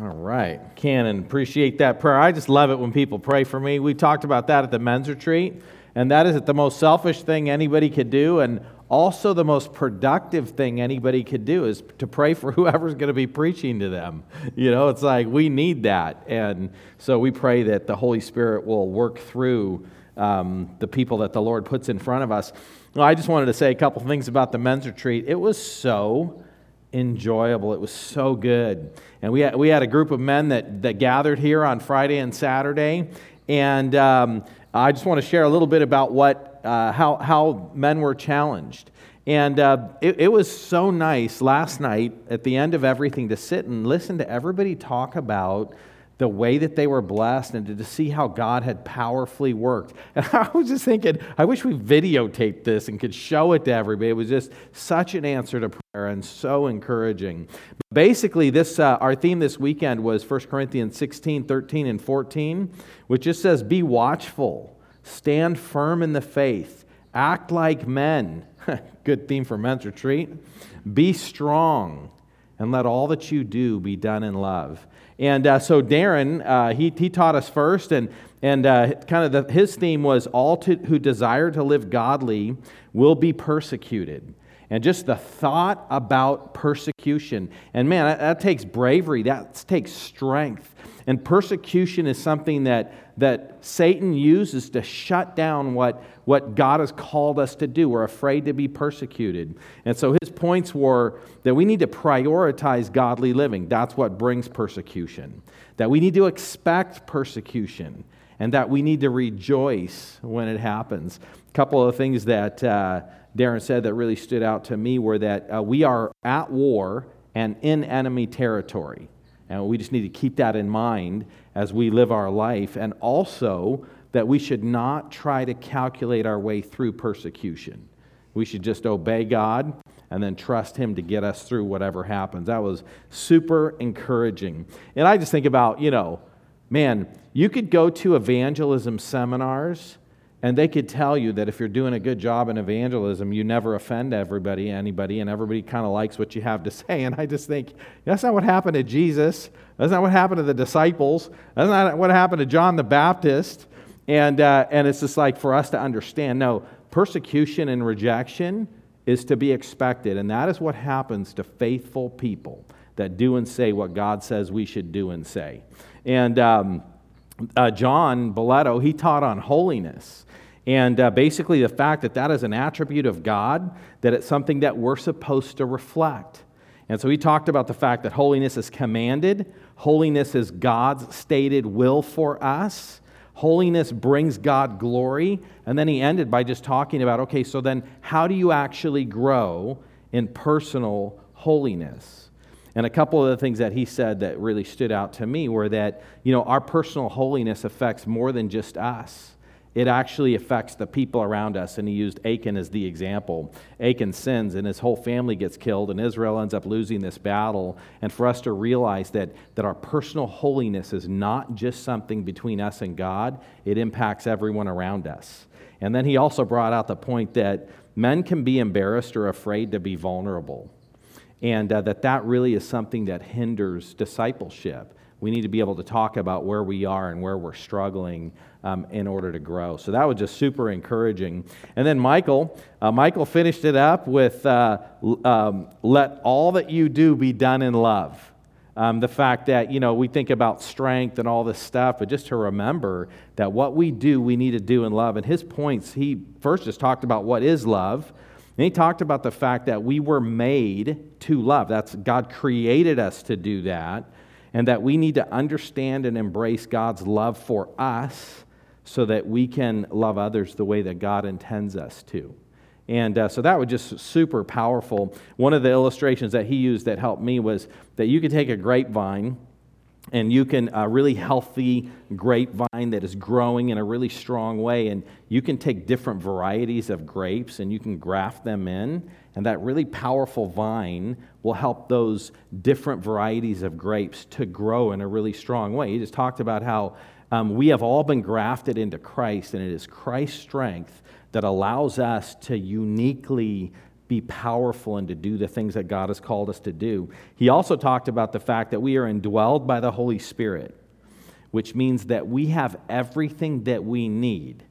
All right. Cannon, appreciate that prayer. I just love it when people pray for me. We talked about that at the men's retreat, and that is the most selfish thing anybody could do, and also the most productive thing anybody could do is to pray for whoever's going to be preaching to them. You know, it's like we need that. And so we pray that the Holy Spirit will work through um, the people that the Lord puts in front of us. Well, I just wanted to say a couple things about the men's retreat. It was so enjoyable. It was so good. And we had, we had a group of men that, that gathered here on Friday and Saturday. And um, I just want to share a little bit about what, uh, how, how men were challenged. And uh, it, it was so nice last night at the end of everything to sit and listen to everybody talk about the way that they were blessed and to see how God had powerfully worked. And I was just thinking, I wish we videotaped this and could show it to everybody. It was just such an answer to prayer and so encouraging. Basically, this uh, our theme this weekend was 1 Corinthians 16, 13, and 14, which just says, Be watchful, stand firm in the faith, act like men. Good theme for men's retreat. Be strong, and let all that you do be done in love. And uh, so Darren, uh, he, he taught us first, and, and uh, kind of the, his theme was all to, who desire to live godly will be persecuted. And just the thought about persecution. And man, that, that takes bravery, that takes strength. And persecution is something that, that Satan uses to shut down what, what God has called us to do. We're afraid to be persecuted. And so his points were that we need to prioritize godly living. That's what brings persecution. That we need to expect persecution and that we need to rejoice when it happens. A couple of things that uh, Darren said that really stood out to me were that uh, we are at war and in enemy territory. And we just need to keep that in mind as we live our life. And also that we should not try to calculate our way through persecution. We should just obey God and then trust Him to get us through whatever happens. That was super encouraging. And I just think about, you know, man, you could go to evangelism seminars and they could tell you that if you're doing a good job in evangelism, you never offend everybody, anybody, and everybody kind of likes what you have to say. And I just think that's not what happened to Jesus. That's not what happened to the disciples. That's not what happened to John the Baptist. And, uh, and it's just like for us to understand no, persecution and rejection is to be expected. And that is what happens to faithful people that do and say what God says we should do and say. And um, uh, John Boletto, he taught on holiness. And uh, basically, the fact that that is an attribute of God, that it's something that we're supposed to reflect. And so he talked about the fact that holiness is commanded, holiness is God's stated will for us. Holiness brings God glory. And then he ended by just talking about okay, so then how do you actually grow in personal holiness? And a couple of the things that he said that really stood out to me were that, you know, our personal holiness affects more than just us it actually affects the people around us. And he used Achan as the example. Achan sins, and his whole family gets killed, and Israel ends up losing this battle. And for us to realize that, that our personal holiness is not just something between us and God, it impacts everyone around us. And then he also brought out the point that men can be embarrassed or afraid to be vulnerable. And uh, that that really is something that hinders discipleship. We need to be able to talk about where we are and where we're struggling um, in order to grow. So that was just super encouraging. And then Michael, uh, Michael finished it up with uh, um, let all that you do be done in love. Um, the fact that, you know, we think about strength and all this stuff, but just to remember that what we do, we need to do in love. And his points, he first just talked about what is love. And he talked about the fact that we were made to love. That's God created us to do that. And that we need to understand and embrace God's love for us so that we can love others the way that God intends us to. And uh, so that was just super powerful. One of the illustrations that he used that helped me was that you could take a grapevine and you can a really healthy grapevine that is growing in a really strong way and you can take different varieties of grapes and you can graft them in and that really powerful vine will help those different varieties of grapes to grow in a really strong way he just talked about how um, we have all been grafted into Christ, and it is Christ's strength that allows us to uniquely be powerful and to do the things that God has called us to do. He also talked about the fact that we are indwelled by the Holy Spirit, which means that we have everything that we need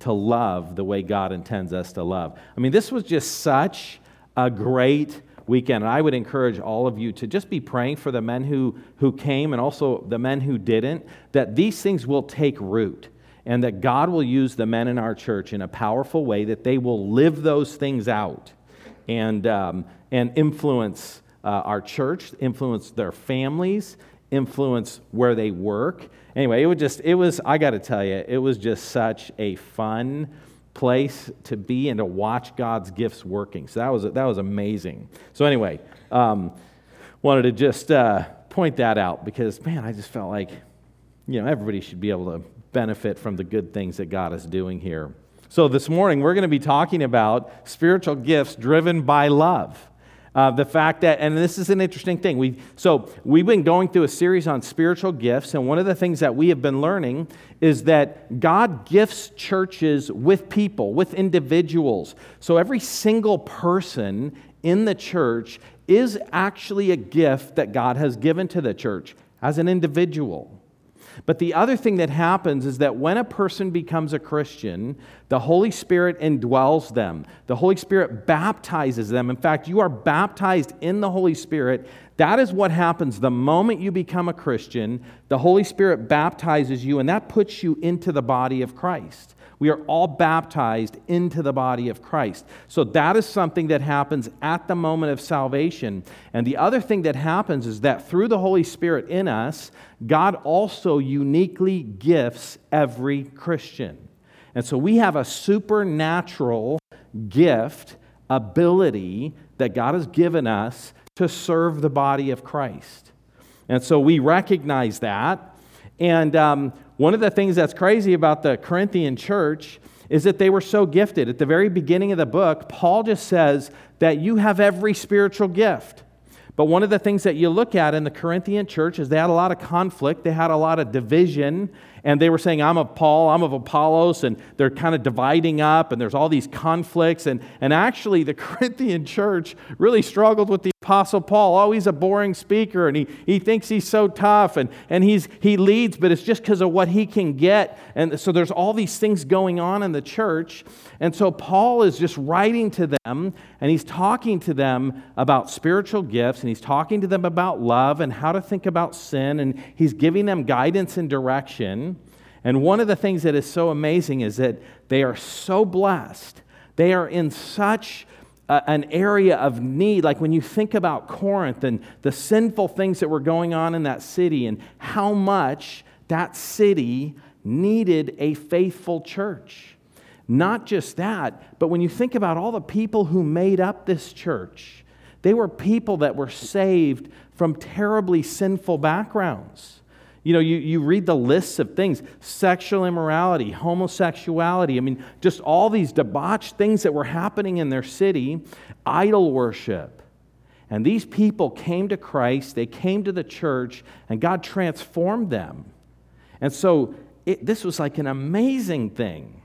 to love the way God intends us to love. I mean, this was just such a great weekend. And I would encourage all of you to just be praying for the men who, who came and also the men who didn't, that these things will take root and that God will use the men in our church in a powerful way, that they will live those things out and, um, and influence uh, our church, influence their families, influence where they work. Anyway, it was just, it was, I got to tell you, it was just such a fun place to be and to watch God's gifts working. So that was, that was amazing. So, anyway, um, wanted to just uh, point that out because, man, I just felt like, you know, everybody should be able to benefit from the good things that God is doing here. So, this morning, we're going to be talking about spiritual gifts driven by love. Uh, the fact that, and this is an interesting thing. We, so, we've been going through a series on spiritual gifts, and one of the things that we have been learning is that God gifts churches with people, with individuals. So, every single person in the church is actually a gift that God has given to the church as an individual. But the other thing that happens is that when a person becomes a Christian, the Holy Spirit indwells them. The Holy Spirit baptizes them. In fact, you are baptized in the Holy Spirit. That is what happens the moment you become a Christian. The Holy Spirit baptizes you, and that puts you into the body of Christ. We are all baptized into the body of Christ. So that is something that happens at the moment of salvation. And the other thing that happens is that through the Holy Spirit in us, God also uniquely gifts every Christian. And so we have a supernatural gift, ability that God has given us to serve the body of Christ. And so we recognize that. And um, one of the things that's crazy about the Corinthian church is that they were so gifted. At the very beginning of the book, Paul just says that you have every spiritual gift. But one of the things that you look at in the Corinthian church is they had a lot of conflict, they had a lot of division, and they were saying, I'm of Paul, I'm of Apollos, and they're kind of dividing up, and there's all these conflicts. And, and actually, the Corinthian church really struggled with the Apostle Paul, oh, he's a boring speaker and he, he thinks he's so tough and, and he's, he leads, but it's just because of what he can get. And so there's all these things going on in the church. And so Paul is just writing to them and he's talking to them about spiritual gifts and he's talking to them about love and how to think about sin and he's giving them guidance and direction. And one of the things that is so amazing is that they are so blessed. They are in such an area of need. Like when you think about Corinth and the sinful things that were going on in that city and how much that city needed a faithful church. Not just that, but when you think about all the people who made up this church, they were people that were saved from terribly sinful backgrounds. You know, you, you read the lists of things sexual immorality, homosexuality. I mean, just all these debauched things that were happening in their city, idol worship. And these people came to Christ, they came to the church, and God transformed them. And so it, this was like an amazing thing.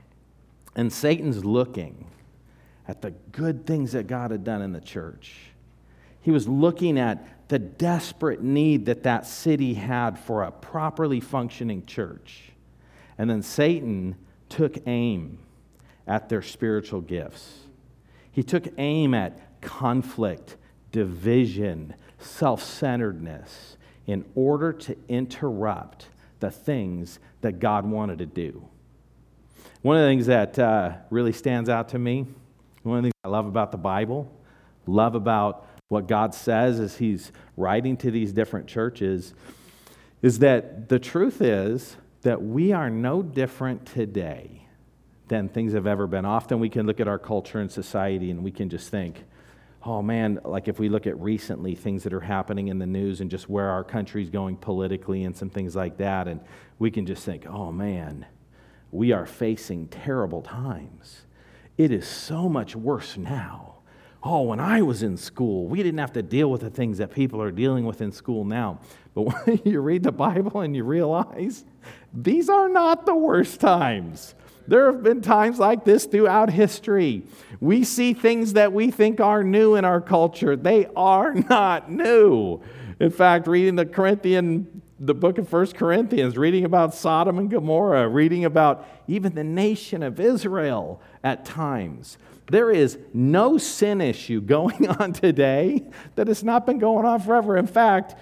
And Satan's looking at the good things that God had done in the church. He was looking at the desperate need that that city had for a properly functioning church. And then Satan took aim at their spiritual gifts. He took aim at conflict, division, self centeredness in order to interrupt the things that God wanted to do. One of the things that uh, really stands out to me, one of the things I love about the Bible, love about what God says as He's writing to these different churches is that the truth is that we are no different today than things have ever been. Often we can look at our culture and society and we can just think, oh man, like if we look at recently things that are happening in the news and just where our country's going politically and some things like that, and we can just think, oh man, we are facing terrible times. It is so much worse now oh, when I was in school, we didn't have to deal with the things that people are dealing with in school now. But when you read the Bible and you realize these are not the worst times. There have been times like this throughout history. We see things that we think are new in our culture. They are not new. In fact, reading the Corinthian the book of First Corinthians, reading about Sodom and Gomorrah, reading about even the nation of Israel at times. There is no sin issue going on today that has not been going on forever. In fact,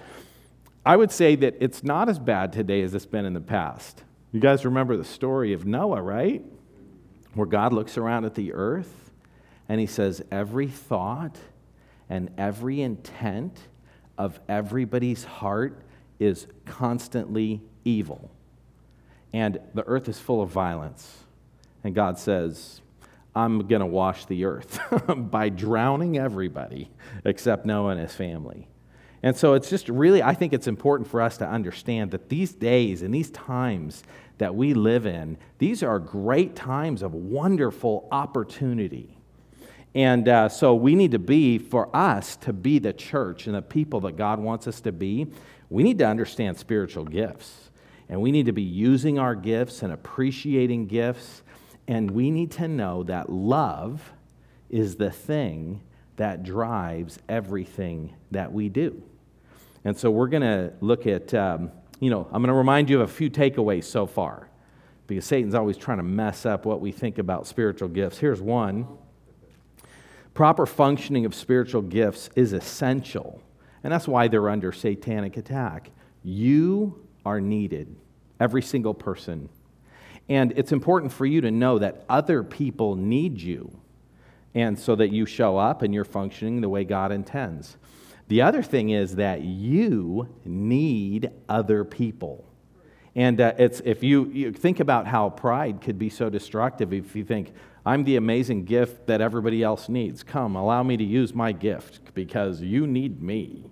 I would say that it's not as bad today as it's been in the past. You guys remember the story of Noah, right? Where God looks around at the earth and he says, Every thought and every intent of everybody's heart is constantly evil. And the earth is full of violence. And God says, I'm going to wash the earth by drowning everybody except Noah and his family. And so it's just really, I think it's important for us to understand that these days and these times that we live in, these are great times of wonderful opportunity. And uh, so we need to be, for us to be the church and the people that God wants us to be, we need to understand spiritual gifts. And we need to be using our gifts and appreciating gifts. And we need to know that love is the thing that drives everything that we do. And so we're going to look at, um, you know, I'm going to remind you of a few takeaways so far because Satan's always trying to mess up what we think about spiritual gifts. Here's one proper functioning of spiritual gifts is essential and that's why they're under satanic attack. You are needed, every single person. And it's important for you to know that other people need you, and so that you show up and you're functioning the way God intends. The other thing is that you need other people. And uh, it's, if you, you think about how pride could be so destructive, if you think, I'm the amazing gift that everybody else needs, come, allow me to use my gift because you need me.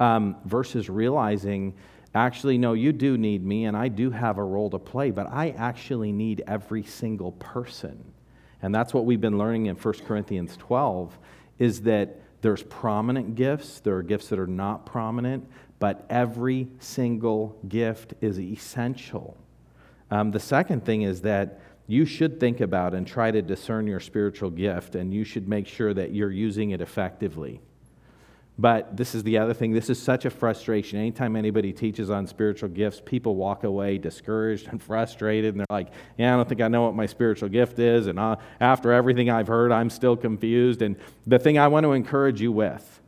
Um, versus realizing, actually, no, you do need me and I do have a role to play, but I actually need every single person. And that's what we've been learning in 1 Corinthians 12 is that there's prominent gifts, there are gifts that are not prominent, but every single gift is essential. Um, the second thing is that you should think about and try to discern your spiritual gift, and you should make sure that you're using it effectively. But this is the other thing. This is such a frustration. Anytime anybody teaches on spiritual gifts, people walk away discouraged and frustrated, and they're like, Yeah, I don't think I know what my spiritual gift is. And uh, after everything I've heard, I'm still confused. And the thing I want to encourage you with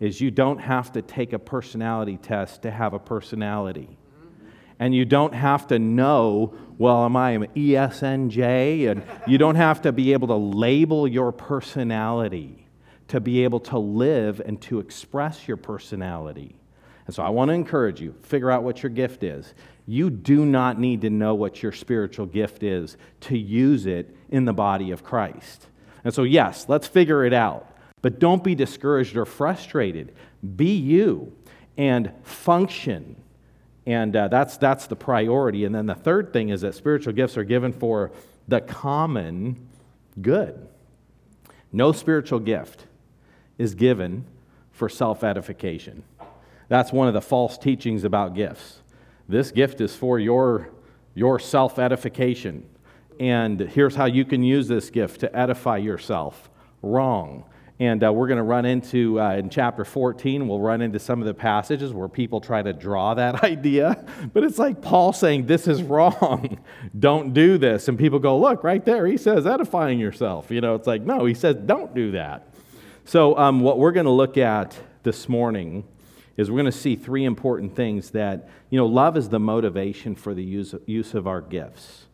is you don't have to take a personality test to have a personality. And you don't have to know, well, am I an ESNJ? And you don't have to be able to label your personality to be able to live and to express your personality. And so I want to encourage you figure out what your gift is. You do not need to know what your spiritual gift is to use it in the body of Christ. And so, yes, let's figure it out. But don't be discouraged or frustrated. Be you and function. And uh, that's, that's the priority. And then the third thing is that spiritual gifts are given for the common good. No spiritual gift is given for self edification. That's one of the false teachings about gifts. This gift is for your, your self edification. And here's how you can use this gift to edify yourself. Wrong. And uh, we're going to run into, uh, in chapter 14, we'll run into some of the passages where people try to draw that idea. But it's like Paul saying, This is wrong. don't do this. And people go, Look, right there, he says edifying yourself. You know, it's like, No, he says, Don't do that. So, um, what we're going to look at this morning is we're going to see three important things that, you know, love is the motivation for the use, use of our gifts.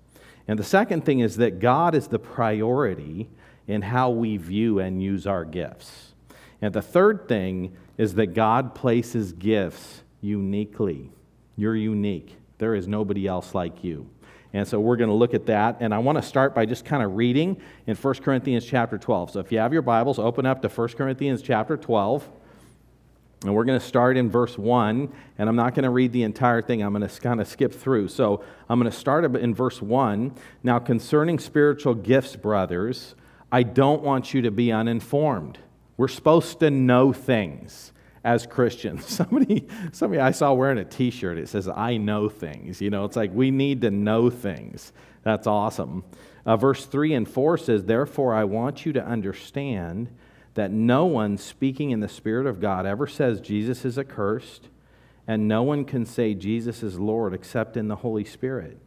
And the second thing is that God is the priority in how we view and use our gifts. And the third thing is that God places gifts uniquely. You're unique, there is nobody else like you. And so we're going to look at that. And I want to start by just kind of reading in 1 Corinthians chapter 12. So if you have your Bibles, open up to 1 Corinthians chapter 12. And we're going to start in verse 1. And I'm not going to read the entire thing, I'm going to kind of skip through. So I'm going to start in verse 1. Now, concerning spiritual gifts, brothers, I don't want you to be uninformed. We're supposed to know things. As Christians. Somebody, somebody I saw wearing a t shirt, it says, I know things. You know, it's like we need to know things. That's awesome. Uh, verse 3 and 4 says, Therefore, I want you to understand that no one speaking in the Spirit of God ever says Jesus is accursed, and no one can say Jesus is Lord except in the Holy Spirit.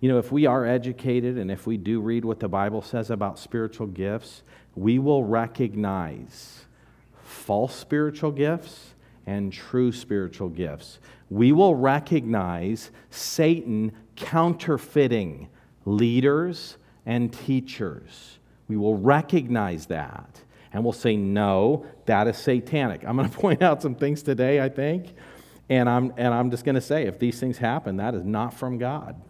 You know, if we are educated and if we do read what the Bible says about spiritual gifts, we will recognize false spiritual gifts and true spiritual gifts. We will recognize Satan counterfeiting leaders and teachers. We will recognize that and we'll say, no, that is satanic. I'm going to point out some things today, I think, and I'm, and I'm just going to say, if these things happen, that is not from God.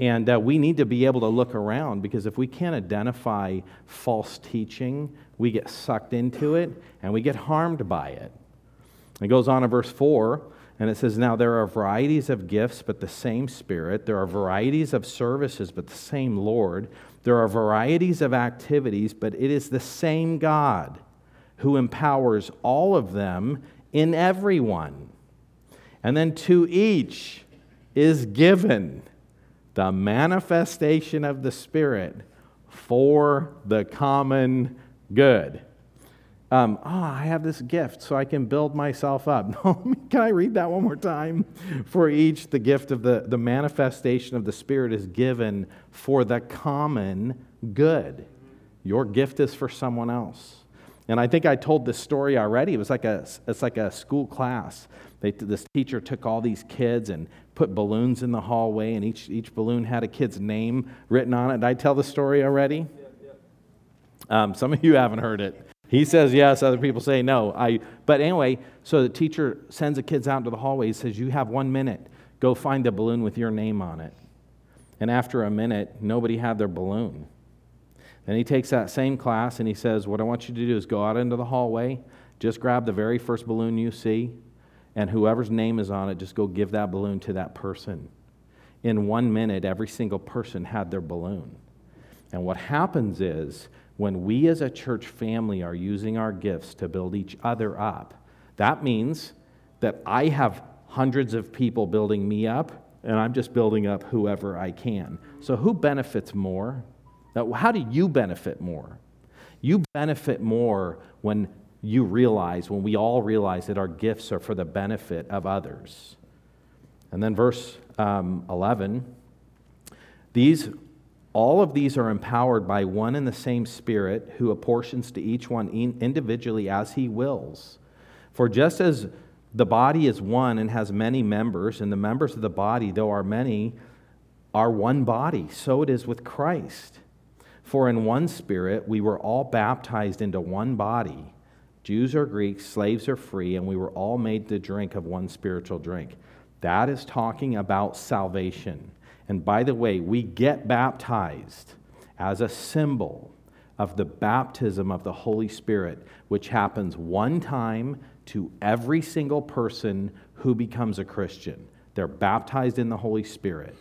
And uh, we need to be able to look around because if we can't identify false teaching, we get sucked into it and we get harmed by it. It goes on in verse 4 and it says, Now there are varieties of gifts, but the same Spirit. There are varieties of services, but the same Lord. There are varieties of activities, but it is the same God who empowers all of them in everyone. And then to each is given the manifestation of the Spirit for the common good. Um, oh, I have this gift so I can build myself up. Can I read that one more time? For each, the gift of the, the manifestation of the Spirit is given for the common good. Your gift is for someone else. And I think I told this story already. It was like a, it's like a school class. They, this teacher took all these kids and put balloons in the hallway, and each, each balloon had a kid's name written on it. Did I tell the story already? Um, some of you haven't heard it. He says yes, other people say no. I, but anyway, so the teacher sends the kids out into the hallway. He says, You have one minute. Go find a balloon with your name on it. And after a minute, nobody had their balloon. Then he takes that same class and he says, What I want you to do is go out into the hallway, just grab the very first balloon you see, and whoever's name is on it, just go give that balloon to that person. In one minute, every single person had their balloon. And what happens is, when we as a church family are using our gifts to build each other up, that means that I have hundreds of people building me up, and I'm just building up whoever I can. So, who benefits more? Now, how do you benefit more? You benefit more when you realize, when we all realize that our gifts are for the benefit of others. And then, verse um, 11 these all of these are empowered by one and the same Spirit who apportions to each one individually as he wills. For just as the body is one and has many members, and the members of the body, though are many, are one body, so it is with Christ. For in one Spirit we were all baptized into one body Jews or Greeks, slaves or free, and we were all made to drink of one spiritual drink. That is talking about salvation. And by the way, we get baptized as a symbol of the baptism of the Holy Spirit, which happens one time to every single person who becomes a Christian. They're baptized in the Holy Spirit.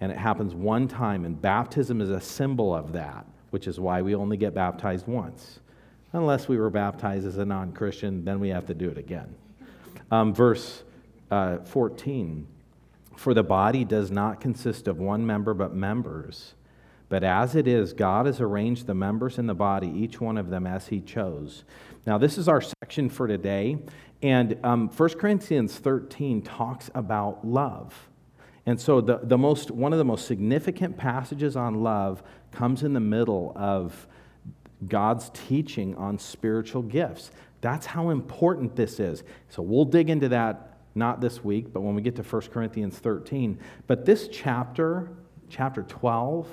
And it happens one time, and baptism is a symbol of that, which is why we only get baptized once. Unless we were baptized as a non Christian, then we have to do it again. Um, verse uh, 14 for the body does not consist of one member, but members. But as it is, God has arranged the members in the body, each one of them as He chose. Now, this is our section for today. And um, 1 Corinthians 13 talks about love. And so, the, the most, one of the most significant passages on love comes in the middle of God's teaching on spiritual gifts. That's how important this is. So, we'll dig into that not this week, but when we get to 1 Corinthians 13. But this chapter, chapter 12,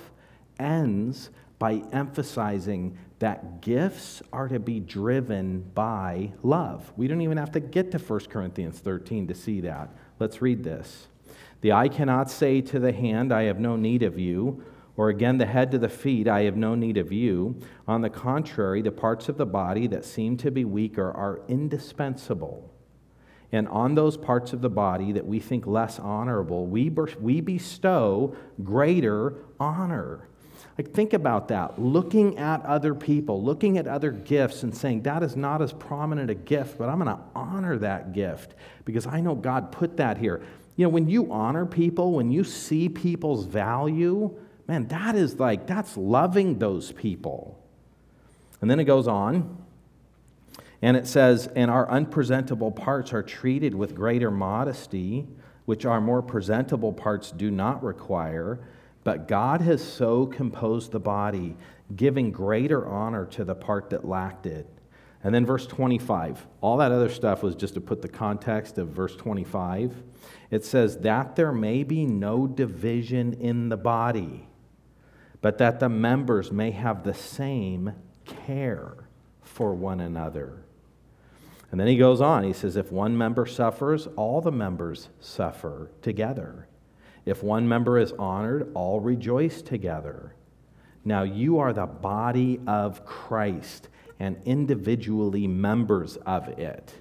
ends by emphasizing that gifts are to be driven by love. We don't even have to get to 1 Corinthians 13 to see that. Let's read this. The eye cannot say to the hand, I have no need of you, or again the head to the feet, I have no need of you. On the contrary, the parts of the body that seem to be weaker are indispensable. And on those parts of the body that we think less honorable, we, we bestow greater honor. Like, think about that. Looking at other people, looking at other gifts, and saying, that is not as prominent a gift, but I'm going to honor that gift because I know God put that here. You know, when you honor people, when you see people's value, man, that is like, that's loving those people. And then it goes on, and it says, and our unpresentable parts are treated with greater modesty, which our more presentable parts do not require. But God has so composed the body, giving greater honor to the part that lacked it. And then verse 25, all that other stuff was just to put the context of verse 25. It says, That there may be no division in the body, but that the members may have the same care for one another. And then he goes on, he says, If one member suffers, all the members suffer together. If one member is honored, all rejoice together. Now you are the body of Christ and individually members of it.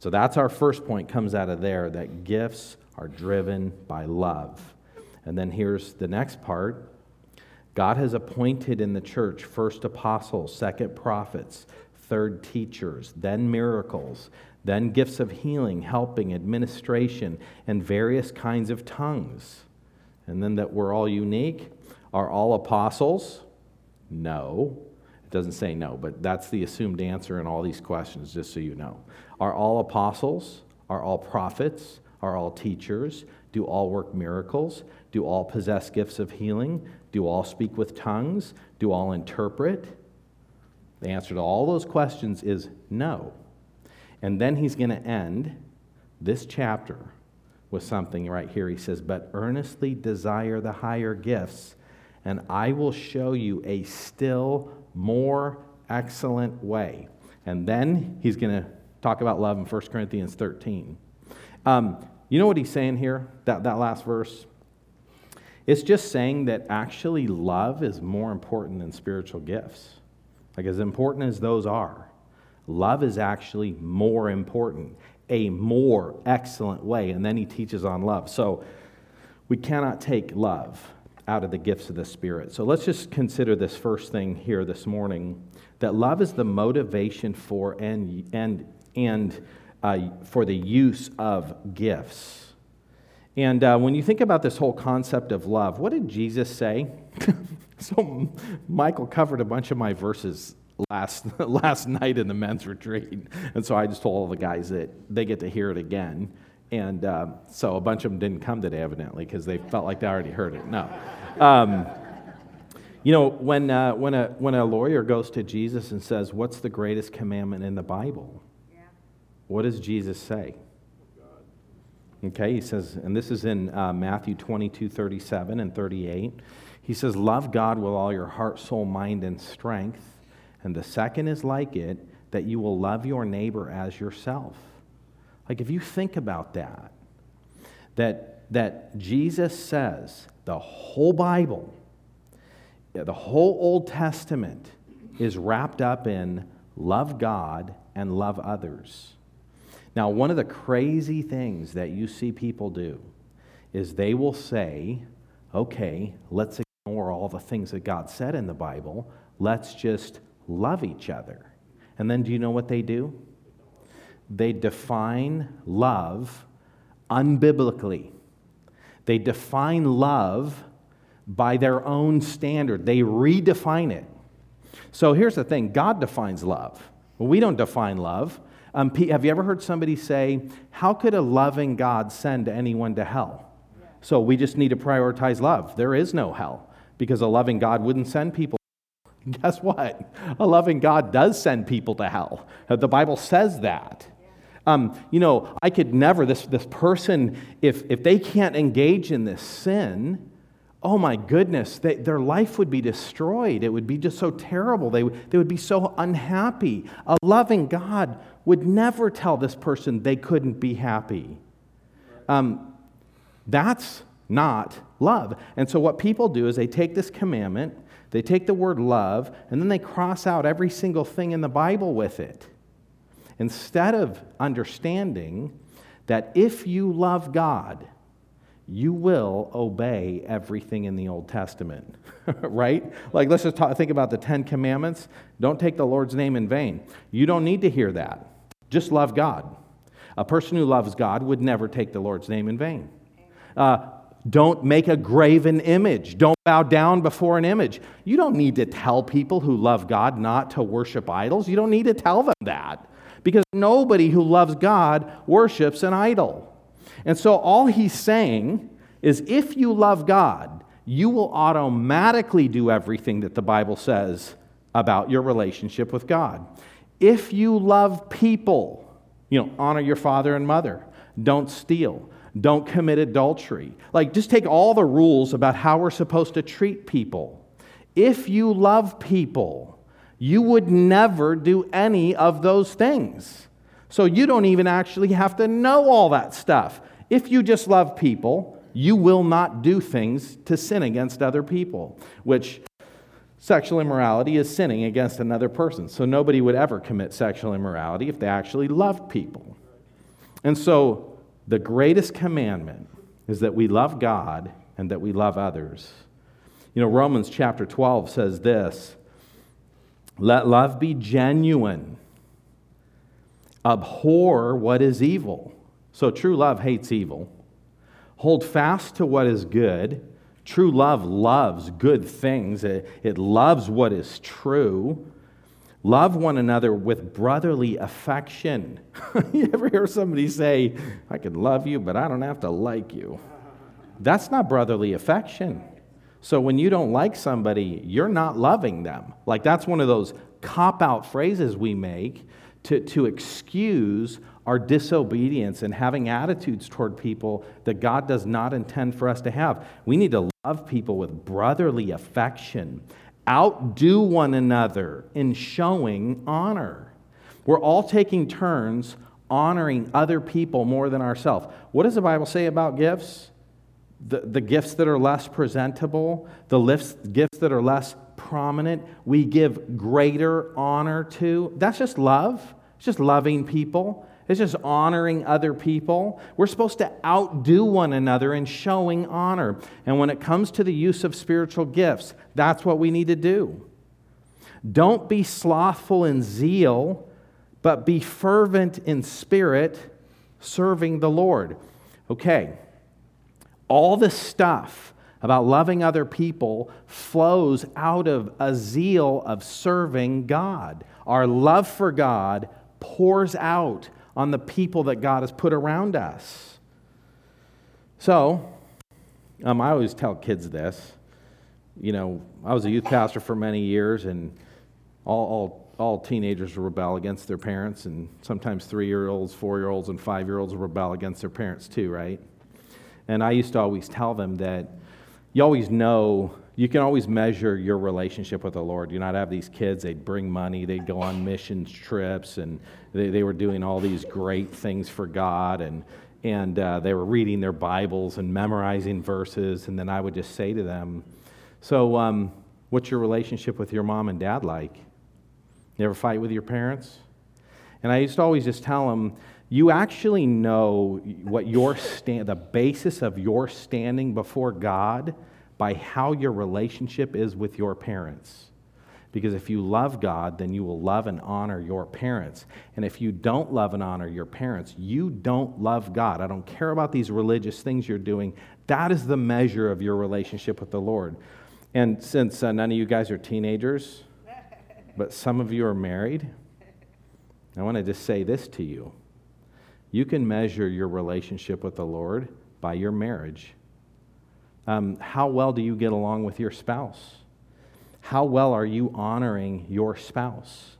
So that's our first point, comes out of there that gifts are driven by love. And then here's the next part God has appointed in the church first apostles, second prophets, third teachers, then miracles, then gifts of healing, helping, administration, and various kinds of tongues. And then that we're all unique. Are all apostles? No. It doesn't say no, but that's the assumed answer in all these questions, just so you know. Are all apostles? Are all prophets? Are all teachers? Do all work miracles? Do all possess gifts of healing? Do all speak with tongues? Do all interpret? The answer to all those questions is no. And then he's going to end this chapter with something right here. He says, But earnestly desire the higher gifts, and I will show you a still more excellent way. And then he's going to talk about love in 1 Corinthians 13. Um, you know what he's saying here, that, that last verse? It's just saying that actually love is more important than spiritual gifts. Like, as important as those are, Love is actually more important, a more excellent way. And then he teaches on love. So we cannot take love out of the gifts of the Spirit. So let's just consider this first thing here this morning that love is the motivation for and, and, and uh, for the use of gifts. And uh, when you think about this whole concept of love, what did Jesus say? so Michael covered a bunch of my verses last, last night in the men's retreat. And so I just told all the guys that they get to hear it again. And uh, so a bunch of them didn't come today, evidently, because they felt like they already heard it. No. Um, you know, when, uh, when, a, when a lawyer goes to Jesus and says, What's the greatest commandment in the Bible? Yeah. What does Jesus say? Okay, he says, and this is in uh, Matthew 22, 37 and 38. He says, Love God with all your heart, soul, mind, and strength and the second is like it, that you will love your neighbor as yourself. Like, if you think about that, that, that Jesus says the whole Bible, the whole Old Testament is wrapped up in love God and love others. Now, one of the crazy things that you see people do is they will say, okay, let's ignore all the things that God said in the Bible. Let's just love each other. And then do you know what they do? They define love unbiblically. They define love by their own standard, they redefine it. So here's the thing God defines love. We don't define love. Um, have you ever heard somebody say, How could a loving God send anyone to hell? So we just need to prioritize love. There is no hell because a loving God wouldn't send people Guess what? A loving God does send people to hell. Uh, the Bible says that. Um, you know, I could never, this, this person, if, if they can't engage in this sin, oh my goodness, they, their life would be destroyed. It would be just so terrible. They, they would be so unhappy. A loving God would never tell this person they couldn't be happy. Um, that's not love. And so, what people do is they take this commandment they take the word love and then they cross out every single thing in the Bible with it. Instead of understanding that if you love God, you will obey everything in the Old Testament, right? Like, let's just talk, think about the Ten Commandments. Don't take the Lord's name in vain. You don't need to hear that. Just love God. A person who loves God would never take the Lord's name in vain. Uh, don't make a graven image. Don't bow down before an image. You don't need to tell people who love God not to worship idols. You don't need to tell them that because nobody who loves God worships an idol. And so all he's saying is if you love God, you will automatically do everything that the Bible says about your relationship with God. If you love people, you know, honor your father and mother, don't steal, don't commit adultery. Like, just take all the rules about how we're supposed to treat people. If you love people, you would never do any of those things. So you don't even actually have to know all that stuff. If you just love people, you will not do things to sin against other people, which sexual immorality is sinning against another person. So nobody would ever commit sexual immorality if they actually loved people. And so the greatest commandment is that we love God and that we love others. You know, Romans chapter 12 says this let love be genuine, abhor what is evil. So true love hates evil. Hold fast to what is good. True love loves good things, it, it loves what is true. Love one another with brotherly affection. you ever hear somebody say, I can love you, but I don't have to like you? That's not brotherly affection. So when you don't like somebody, you're not loving them. Like that's one of those cop out phrases we make to, to excuse our disobedience and having attitudes toward people that God does not intend for us to have. We need to love people with brotherly affection, outdo one another in showing honor. We're all taking turns honoring other people more than ourselves. What does the Bible say about gifts? The, the gifts that are less presentable, the lifts, gifts that are less prominent, we give greater honor to. That's just love. It's just loving people. It's just honoring other people. We're supposed to outdo one another in showing honor. And when it comes to the use of spiritual gifts, that's what we need to do. Don't be slothful in zeal, but be fervent in spirit, serving the Lord. Okay, all this stuff about loving other people flows out of a zeal of serving God. Our love for God pours out on the people that God has put around us. So, um, I always tell kids this. You know, I was a youth pastor for many years, and all, all, all teenagers rebel against their parents, and sometimes three year olds, four year olds, and five year olds rebel against their parents too, right? And I used to always tell them that you always know, you can always measure your relationship with the Lord. You not have these kids, they'd bring money, they'd go on missions trips, and they, they were doing all these great things for God, and, and uh, they were reading their Bibles and memorizing verses. And then I would just say to them, So, um, what's your relationship with your mom and dad like? You ever fight with your parents? And I used to always just tell them, you actually know what your stand, the basis of your standing before God by how your relationship is with your parents. Because if you love God, then you will love and honor your parents. And if you don't love and honor your parents, you don't love God. I don't care about these religious things you're doing. That is the measure of your relationship with the Lord. And since uh, none of you guys are teenagers, but some of you are married, I want to just say this to you. You can measure your relationship with the Lord by your marriage. Um, how well do you get along with your spouse? How well are you honoring your spouse?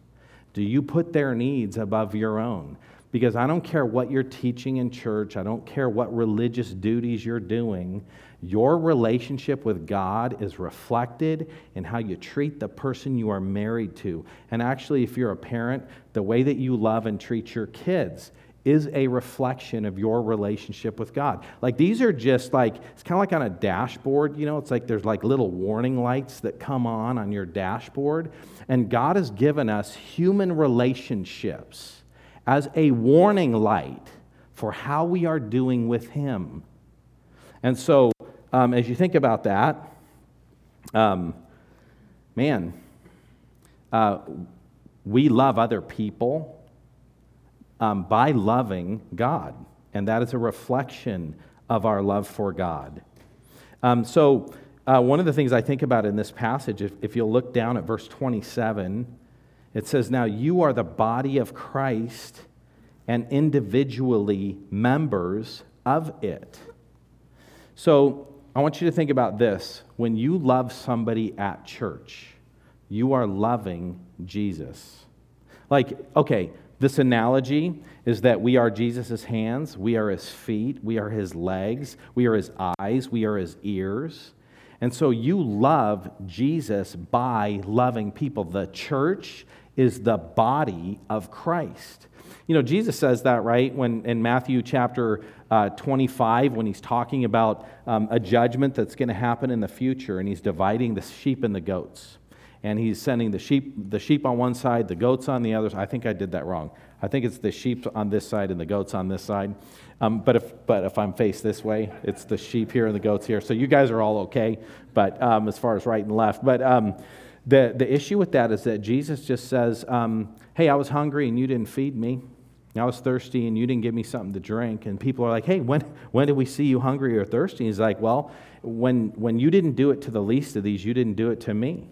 Do you put their needs above your own? Because I don't care what you're teaching in church, I don't care what religious duties you're doing, your relationship with God is reflected in how you treat the person you are married to. And actually, if you're a parent, the way that you love and treat your kids is a reflection of your relationship with God. Like these are just like, it's kind of like on a dashboard, you know, it's like there's like little warning lights that come on on your dashboard. And God has given us human relationships as a warning light for how we are doing with Him. And so, um, as you think about that, um, man, uh, we love other people um, by loving God. And that is a reflection of our love for God. Um, so, uh, one of the things I think about in this passage, if, if you'll look down at verse 27, it says, Now you are the body of Christ and individually members of it. So, I want you to think about this. When you love somebody at church, you are loving Jesus. Like, okay, this analogy is that we are Jesus' hands, we are his feet, we are his legs, we are his eyes, we are his ears. And so you love Jesus by loving people. The church is the body of Christ. You know, Jesus says that, right? When in Matthew chapter uh, 25, when he's talking about um, a judgment that's going to happen in the future, and he's dividing the sheep and the goats. And he's sending the sheep, the sheep on one side, the goats on the other. I think I did that wrong. I think it's the sheep on this side and the goats on this side. Um, but, if, but if I'm faced this way, it's the sheep here and the goats here. So you guys are all okay, but um, as far as right and left. But um, the, the issue with that is that Jesus just says, um, Hey, I was hungry and you didn't feed me. I was thirsty and you didn't give me something to drink. And people are like, Hey, when, when did we see you hungry or thirsty? And he's like, Well, when, when you didn't do it to the least of these, you didn't do it to me.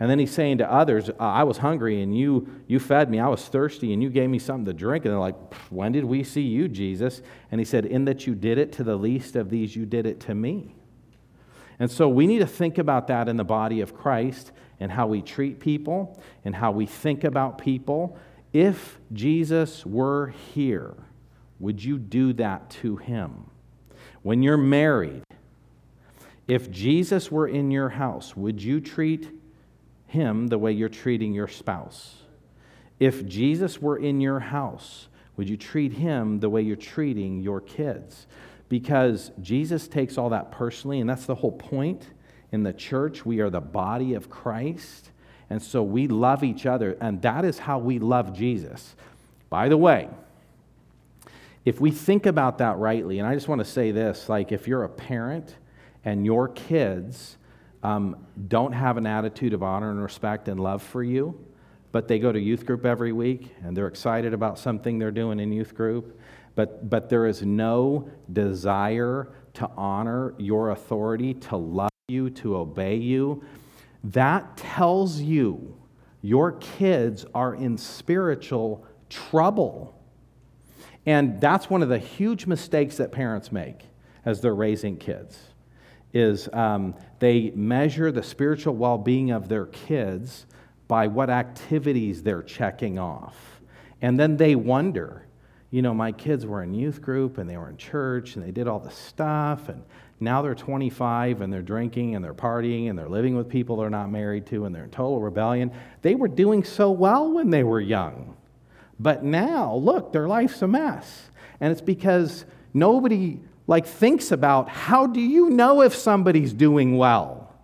And then he's saying to others, I was hungry and you, you fed me. I was thirsty and you gave me something to drink. And they're like, When did we see you, Jesus? And he said, In that you did it to the least of these, you did it to me. And so we need to think about that in the body of Christ and how we treat people and how we think about people. If Jesus were here, would you do that to him? When you're married, if Jesus were in your house, would you treat him the way you're treating your spouse? If Jesus were in your house, would you treat him the way you're treating your kids? Because Jesus takes all that personally, and that's the whole point. In the church, we are the body of Christ, and so we love each other, and that is how we love Jesus. By the way, if we think about that rightly, and I just want to say this like if you're a parent and your kids um, don't have an attitude of honor and respect and love for you, but they go to youth group every week and they're excited about something they're doing in youth group, but, but there is no desire to honor your authority, to love you, to obey you, that tells you your kids are in spiritual trouble. And that's one of the huge mistakes that parents make as they're raising kids is um, they measure the spiritual well-being of their kids by what activities they're checking off. And then they wonder you know my kids were in youth group and they were in church and they did all the stuff and now they're 25 and they're drinking and they're partying and they're living with people they're not married to and they're in total rebellion. They were doing so well when they were young. But now look their life's a mess. And it's because nobody like thinks about how do you know if somebody's doing well?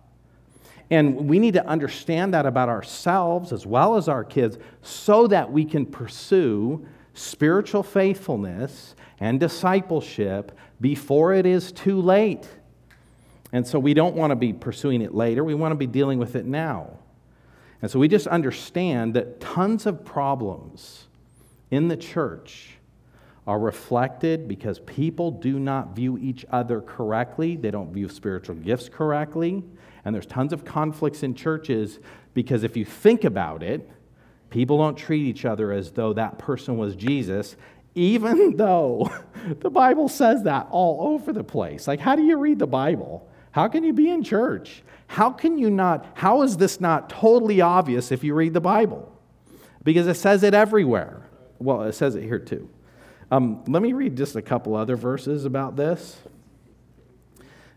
And we need to understand that about ourselves as well as our kids so that we can pursue spiritual faithfulness and discipleship before it is too late. And so we don't want to be pursuing it later, we want to be dealing with it now. And so we just understand that tons of problems in the church are reflected because people do not view each other correctly. They don't view spiritual gifts correctly. And there's tons of conflicts in churches because if you think about it, people don't treat each other as though that person was Jesus, even though the Bible says that all over the place. Like, how do you read the Bible? How can you be in church? How can you not? How is this not totally obvious if you read the Bible? Because it says it everywhere. Well, it says it here too. Um, let me read just a couple other verses about this.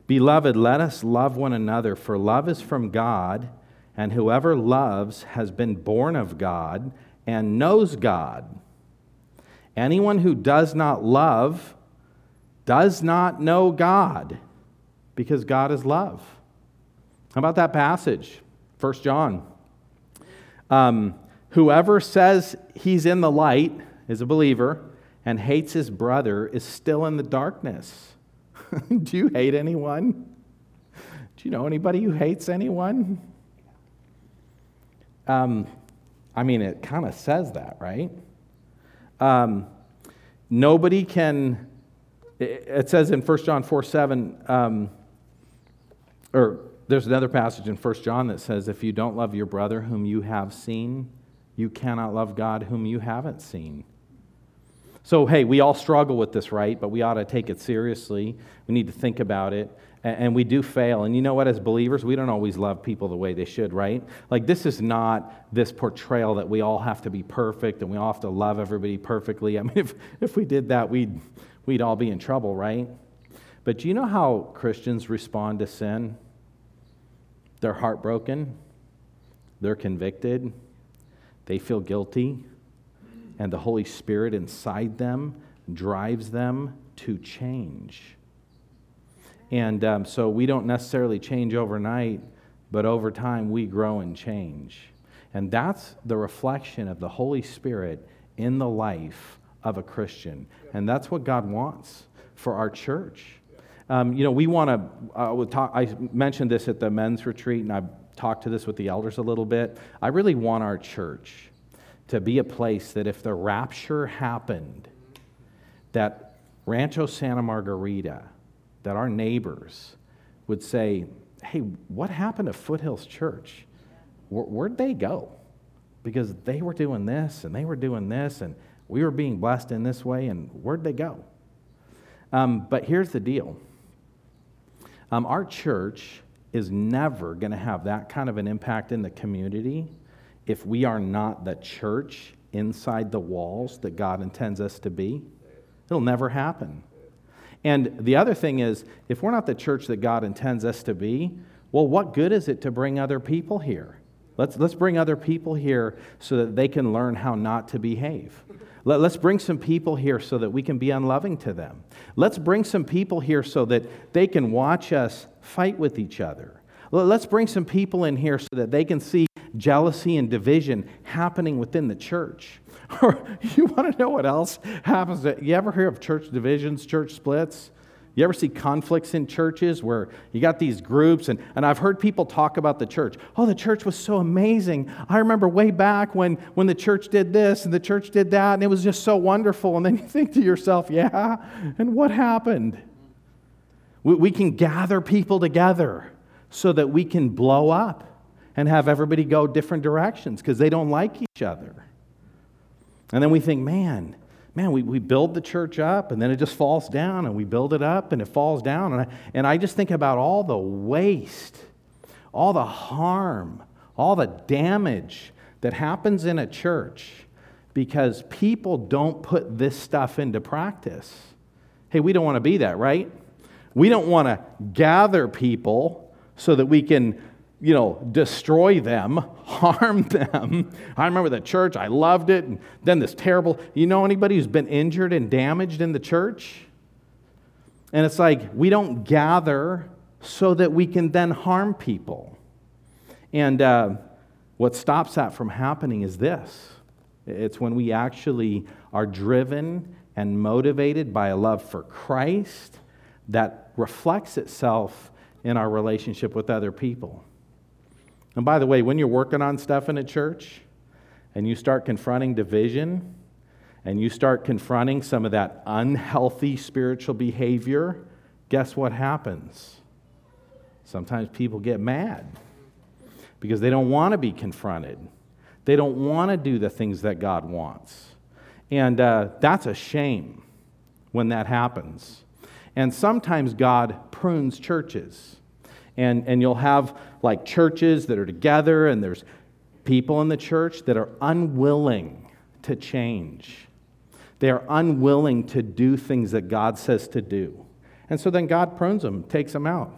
Beloved, let us love one another, for love is from God, and whoever loves has been born of God and knows God. Anyone who does not love does not know God, because God is love. How about that passage? 1 John. Um, whoever says he's in the light is a believer and hates his brother is still in the darkness. Do you hate anyone? Do you know anybody who hates anyone? Um, I mean, it kind of says that, right? Um, nobody can, it says in 1 John 4 7, um, or there's another passage in 1 John that says, If you don't love your brother whom you have seen, you cannot love God whom you haven't seen. So, hey, we all struggle with this, right? But we ought to take it seriously. We need to think about it. And we do fail. And you know what? As believers, we don't always love people the way they should, right? Like, this is not this portrayal that we all have to be perfect and we all have to love everybody perfectly. I mean, if, if we did that, we'd, we'd all be in trouble, right? But do you know how Christians respond to sin? They're heartbroken, they're convicted, they feel guilty, and the Holy Spirit inside them drives them to change. And um, so we don't necessarily change overnight, but over time we grow and change. And that's the reflection of the Holy Spirit in the life of a Christian. And that's what God wants for our church. Um, you know, we want to, uh, I mentioned this at the men's retreat, and I've talked to this with the elders a little bit. I really want our church to be a place that if the rapture happened, that Rancho Santa Margarita, that our neighbors would say, hey, what happened to Foothills Church? Where'd they go? Because they were doing this and they were doing this and we were being blessed in this way, and where'd they go? Um, but here's the deal um, our church is never going to have that kind of an impact in the community if we are not the church inside the walls that God intends us to be. It'll never happen. And the other thing is, if we're not the church that God intends us to be, well, what good is it to bring other people here? Let's, let's bring other people here so that they can learn how not to behave. Let, us bring some people here so that we can be unloving to them. Let's bring some people here so that they can watch us fight with each other. Let's bring some people in here so that they can see jealousy and division happening within the church. Or you want to know what else happens? You ever hear of church divisions, church splits? You ever see conflicts in churches where you got these groups? And, and I've heard people talk about the church. Oh, the church was so amazing. I remember way back when, when the church did this and the church did that, and it was just so wonderful. And then you think to yourself, yeah, and what happened? We, we can gather people together so that we can blow up and have everybody go different directions because they don't like each other. And then we think, man, man, we, we build the church up and then it just falls down and we build it up and it falls down. And I, and I just think about all the waste, all the harm, all the damage that happens in a church because people don't put this stuff into practice. Hey, we don't want to be that, right? We don't want to gather people so that we can you know, destroy them, harm them. I remember the church, I loved it, and then this terrible, you know anybody who's been injured and damaged in the church? And it's like we don't gather so that we can then harm people. And uh, what stops that from happening is this it's when we actually are driven and motivated by a love for Christ that reflects itself in our relationship with other people. And by the way, when you're working on stuff in a church and you start confronting division and you start confronting some of that unhealthy spiritual behavior, guess what happens? Sometimes people get mad because they don't want to be confronted. They don't want to do the things that God wants. And uh, that's a shame when that happens. And sometimes God prunes churches. And, and you'll have like churches that are together, and there's people in the church that are unwilling to change. They are unwilling to do things that God says to do. And so then God prunes them, takes them out.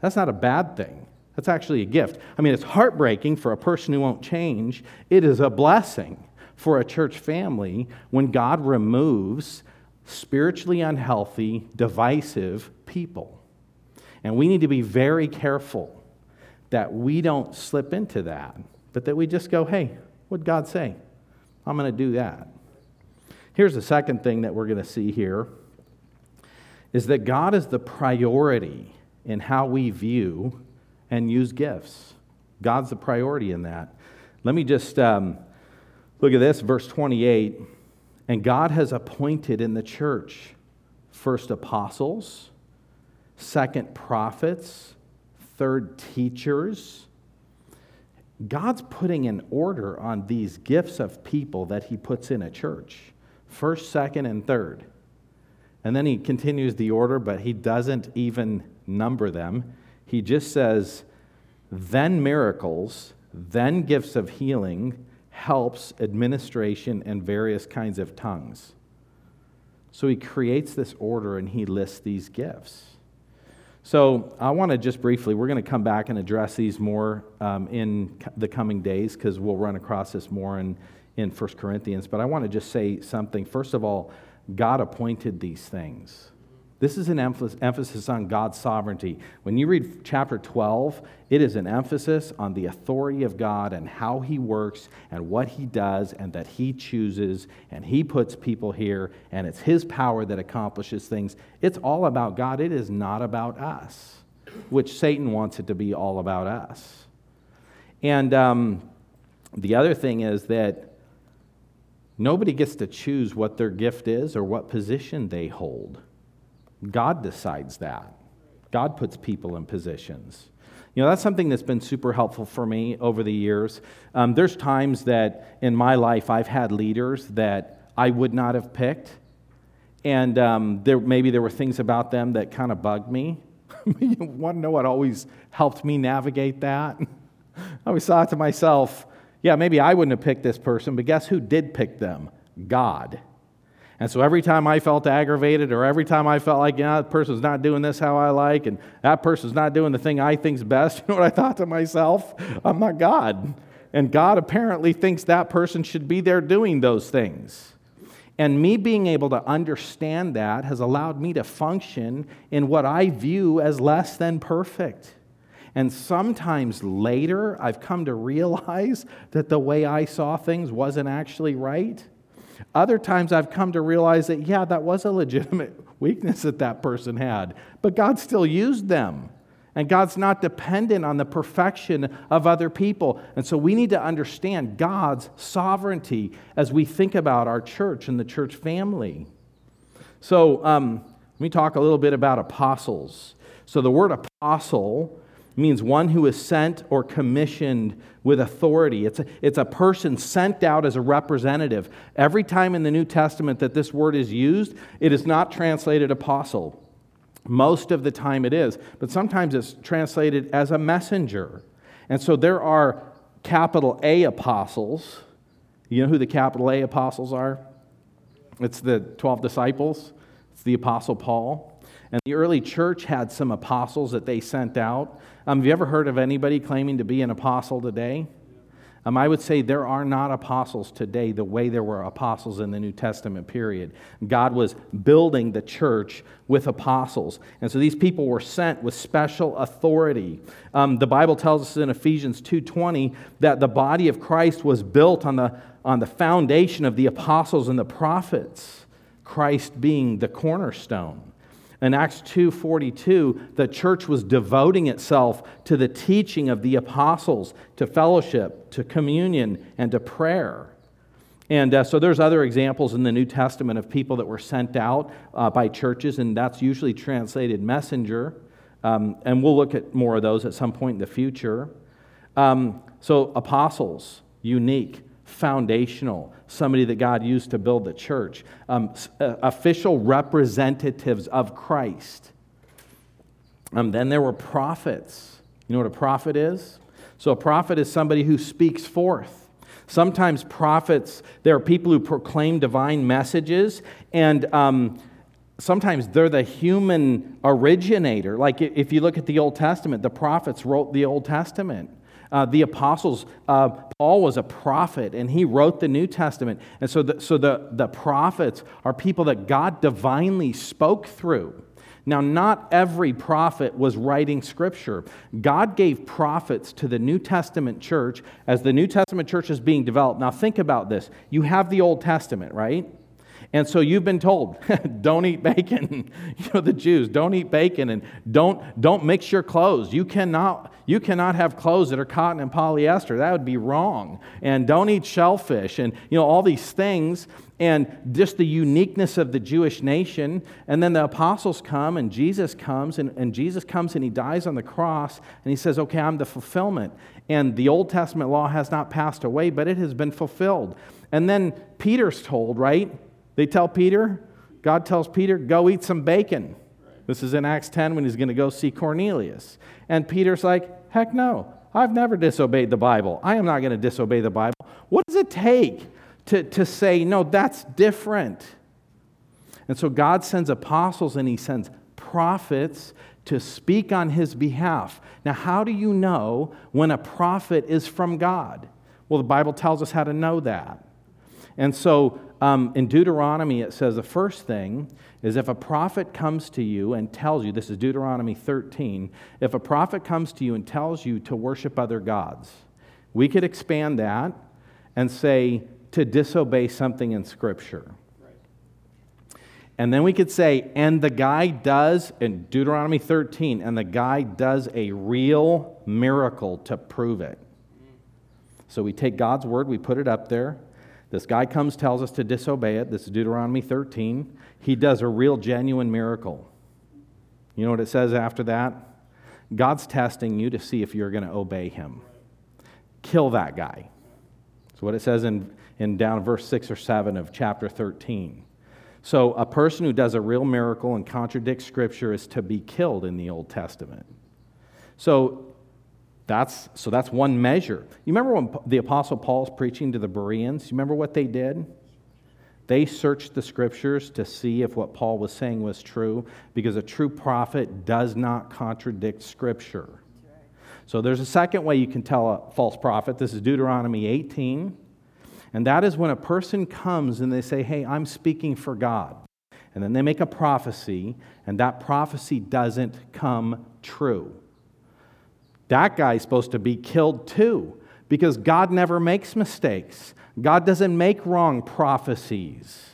That's not a bad thing. That's actually a gift. I mean, it's heartbreaking for a person who won't change. It is a blessing for a church family when God removes spiritually unhealthy, divisive people. And we need to be very careful that we don't slip into that, but that we just go, hey, what'd God say? I'm going to do that. Here's the second thing that we're going to see here is that God is the priority in how we view and use gifts. God's the priority in that. Let me just um, look at this, verse 28. And God has appointed in the church first apostles, second prophets, third teachers. God's putting an order on these gifts of people that He puts in a church first, second, and third. And then He continues the order, but He doesn't even number them. He just says, then miracles, then gifts of healing, helps, administration, and various kinds of tongues. So he creates this order and he lists these gifts. So I want to just briefly, we're going to come back and address these more um, in the coming days because we'll run across this more in, in 1 Corinthians. But I want to just say something. First of all, God appointed these things. This is an emphasis on God's sovereignty. When you read chapter 12, it is an emphasis on the authority of God and how He works and what He does and that He chooses and He puts people here and it's His power that accomplishes things. It's all about God. It is not about us, which Satan wants it to be all about us. And um, the other thing is that nobody gets to choose what their gift is or what position they hold. God decides that. God puts people in positions. You know, that's something that's been super helpful for me over the years. Um, there's times that in my life I've had leaders that I would not have picked. And um, there, maybe there were things about them that kind of bugged me. you want to know what always helped me navigate that? I always thought to myself, yeah, maybe I wouldn't have picked this person, but guess who did pick them? God. And so every time I felt aggravated or every time I felt like, yeah, that person's not doing this how I like and that person's not doing the thing I think's best, you know what I thought to myself? I'm not God. And God apparently thinks that person should be there doing those things. And me being able to understand that has allowed me to function in what I view as less than perfect. And sometimes later, I've come to realize that the way I saw things wasn't actually right. Other times I've come to realize that, yeah, that was a legitimate weakness that that person had, but God still used them. And God's not dependent on the perfection of other people. And so we need to understand God's sovereignty as we think about our church and the church family. So um, let me talk a little bit about apostles. So the word apostle means one who is sent or commissioned with authority. It's a, it's a person sent out as a representative. Every time in the New Testament that this word is used, it is not translated apostle. Most of the time it is, but sometimes it's translated as a messenger. And so there are capital A apostles. You know who the capital A apostles are? It's the 12 disciples, it's the apostle Paul. And the early church had some apostles that they sent out. Um, have you ever heard of anybody claiming to be an apostle today? Um, I would say there are not apostles today the way there were apostles in the New Testament period. God was building the church with apostles. And so these people were sent with special authority. Um, the Bible tells us in Ephesians 2.20 that the body of Christ was built on the, on the foundation of the apostles and the prophets, Christ being the cornerstone. In Acts 2:42, the church was devoting itself to the teaching of the apostles, to fellowship, to communion, and to prayer. And uh, so there's other examples in the New Testament of people that were sent out uh, by churches, and that's usually translated messenger. Um, and we'll look at more of those at some point in the future. Um, so apostles, unique foundational, somebody that God used to build the church, um, uh, official representatives of Christ. Um, then there were prophets. You know what a prophet is? So, a prophet is somebody who speaks forth. Sometimes prophets, there are people who proclaim divine messages, and um, sometimes they're the human originator. Like if you look at the Old Testament, the prophets wrote the Old Testament. Uh, the apostles, uh, Paul was a prophet and he wrote the New Testament. And so, the, so the, the prophets are people that God divinely spoke through. Now, not every prophet was writing scripture. God gave prophets to the New Testament church as the New Testament church is being developed. Now, think about this. You have the Old Testament, right? And so you've been told, don't eat bacon. you know, the Jews, don't eat bacon and don't, don't mix your clothes. You cannot, you cannot have clothes that are cotton and polyester. That would be wrong. And don't eat shellfish and, you know, all these things and just the uniqueness of the Jewish nation. And then the apostles come and Jesus comes and, and Jesus comes and he dies on the cross and he says, okay, I'm the fulfillment. And the Old Testament law has not passed away, but it has been fulfilled. And then Peter's told, right? They tell Peter, God tells Peter, go eat some bacon. This is in Acts 10 when he's going to go see Cornelius. And Peter's like, heck no, I've never disobeyed the Bible. I am not going to disobey the Bible. What does it take to, to say, no, that's different? And so God sends apostles and he sends prophets to speak on his behalf. Now, how do you know when a prophet is from God? Well, the Bible tells us how to know that. And so um, in Deuteronomy, it says the first thing is if a prophet comes to you and tells you, this is Deuteronomy 13, if a prophet comes to you and tells you to worship other gods, we could expand that and say to disobey something in Scripture. And then we could say, and the guy does, in Deuteronomy 13, and the guy does a real miracle to prove it. So we take God's word, we put it up there, this guy comes, tells us to disobey it. This is Deuteronomy 13. He does a real, genuine miracle. You know what it says after that? God's testing you to see if you're going to obey him. Kill that guy. That's what it says in, in down verse 6 or 7 of chapter 13. So, a person who does a real miracle and contradicts Scripture is to be killed in the Old Testament. So, that's, so that's one measure. You remember when the Apostle Paul's preaching to the Bereans? You remember what they did? They searched the scriptures to see if what Paul was saying was true because a true prophet does not contradict scripture. So there's a second way you can tell a false prophet. This is Deuteronomy 18. And that is when a person comes and they say, Hey, I'm speaking for God. And then they make a prophecy, and that prophecy doesn't come true that guy's supposed to be killed too because God never makes mistakes. God doesn't make wrong prophecies.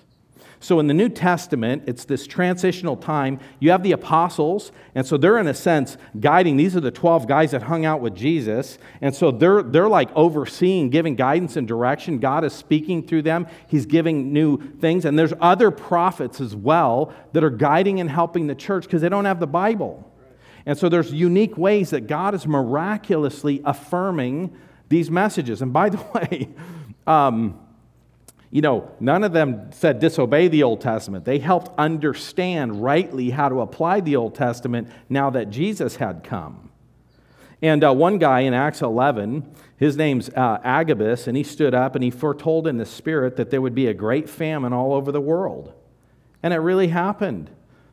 So in the New Testament, it's this transitional time. You have the apostles, and so they're in a sense guiding. These are the 12 guys that hung out with Jesus. And so they're, they're like overseeing, giving guidance and direction. God is speaking through them, He's giving new things. And there's other prophets as well that are guiding and helping the church because they don't have the Bible. And so there's unique ways that God is miraculously affirming these messages. And by the way, um, you know, none of them said disobey the Old Testament. They helped understand rightly how to apply the Old Testament now that Jesus had come. And uh, one guy in Acts 11, his name's uh, Agabus, and he stood up and he foretold in the Spirit that there would be a great famine all over the world. And it really happened.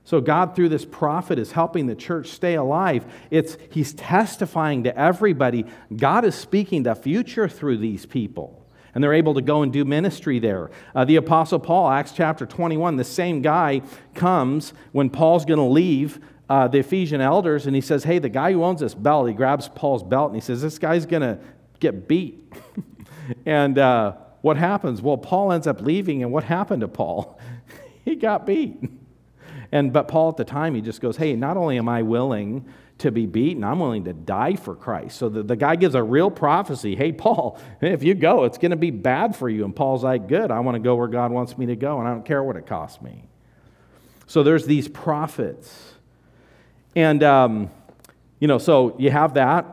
So God through this prophet is helping the church stay alive. It's he's testifying to everybody. God is speaking the future through these people. And they're able to go and do ministry there. Uh, the Apostle Paul, Acts chapter 21, the same guy comes when Paul's going to leave uh, the Ephesian elders and he says, Hey, the guy who owns this belt, he grabs Paul's belt and he says, This guy's going to get beat. and uh, what happens? Well, Paul ends up leaving, and what happened to Paul? he got beat. And but Paul at the time he just goes, "Hey, not only am I willing to be beaten, I'm willing to die for Christ." So the, the guy gives a real prophecy. Hey, Paul, if you go, it's going to be bad for you. And Paul's like, "Good. I want to go where God wants me to go, and I don't care what it costs me." So there's these prophets, and um, you know, so you have that.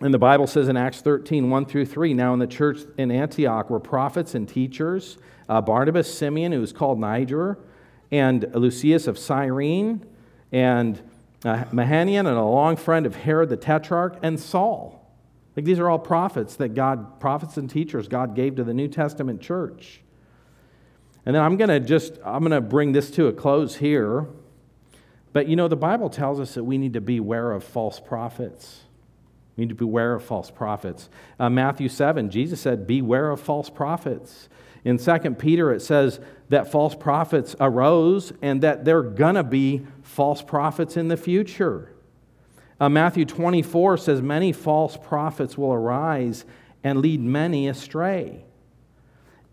And the Bible says in Acts 13, 1 through 3, now in the church in Antioch were prophets and teachers uh, Barnabas, Simeon, who was called Niger, and Lucius of Cyrene, and uh, Manaen, and a long friend of Herod the Tetrarch, and Saul. Like these are all prophets that God, prophets and teachers God gave to the New Testament church. And then I'm going to just, I'm going to bring this to a close here. But you know, the Bible tells us that we need to beware of false prophets. We need to beware of false prophets. Uh, Matthew 7, Jesus said, Beware of false prophets. In 2 Peter, it says that false prophets arose and that there are going to be false prophets in the future. Uh, Matthew 24 says, Many false prophets will arise and lead many astray.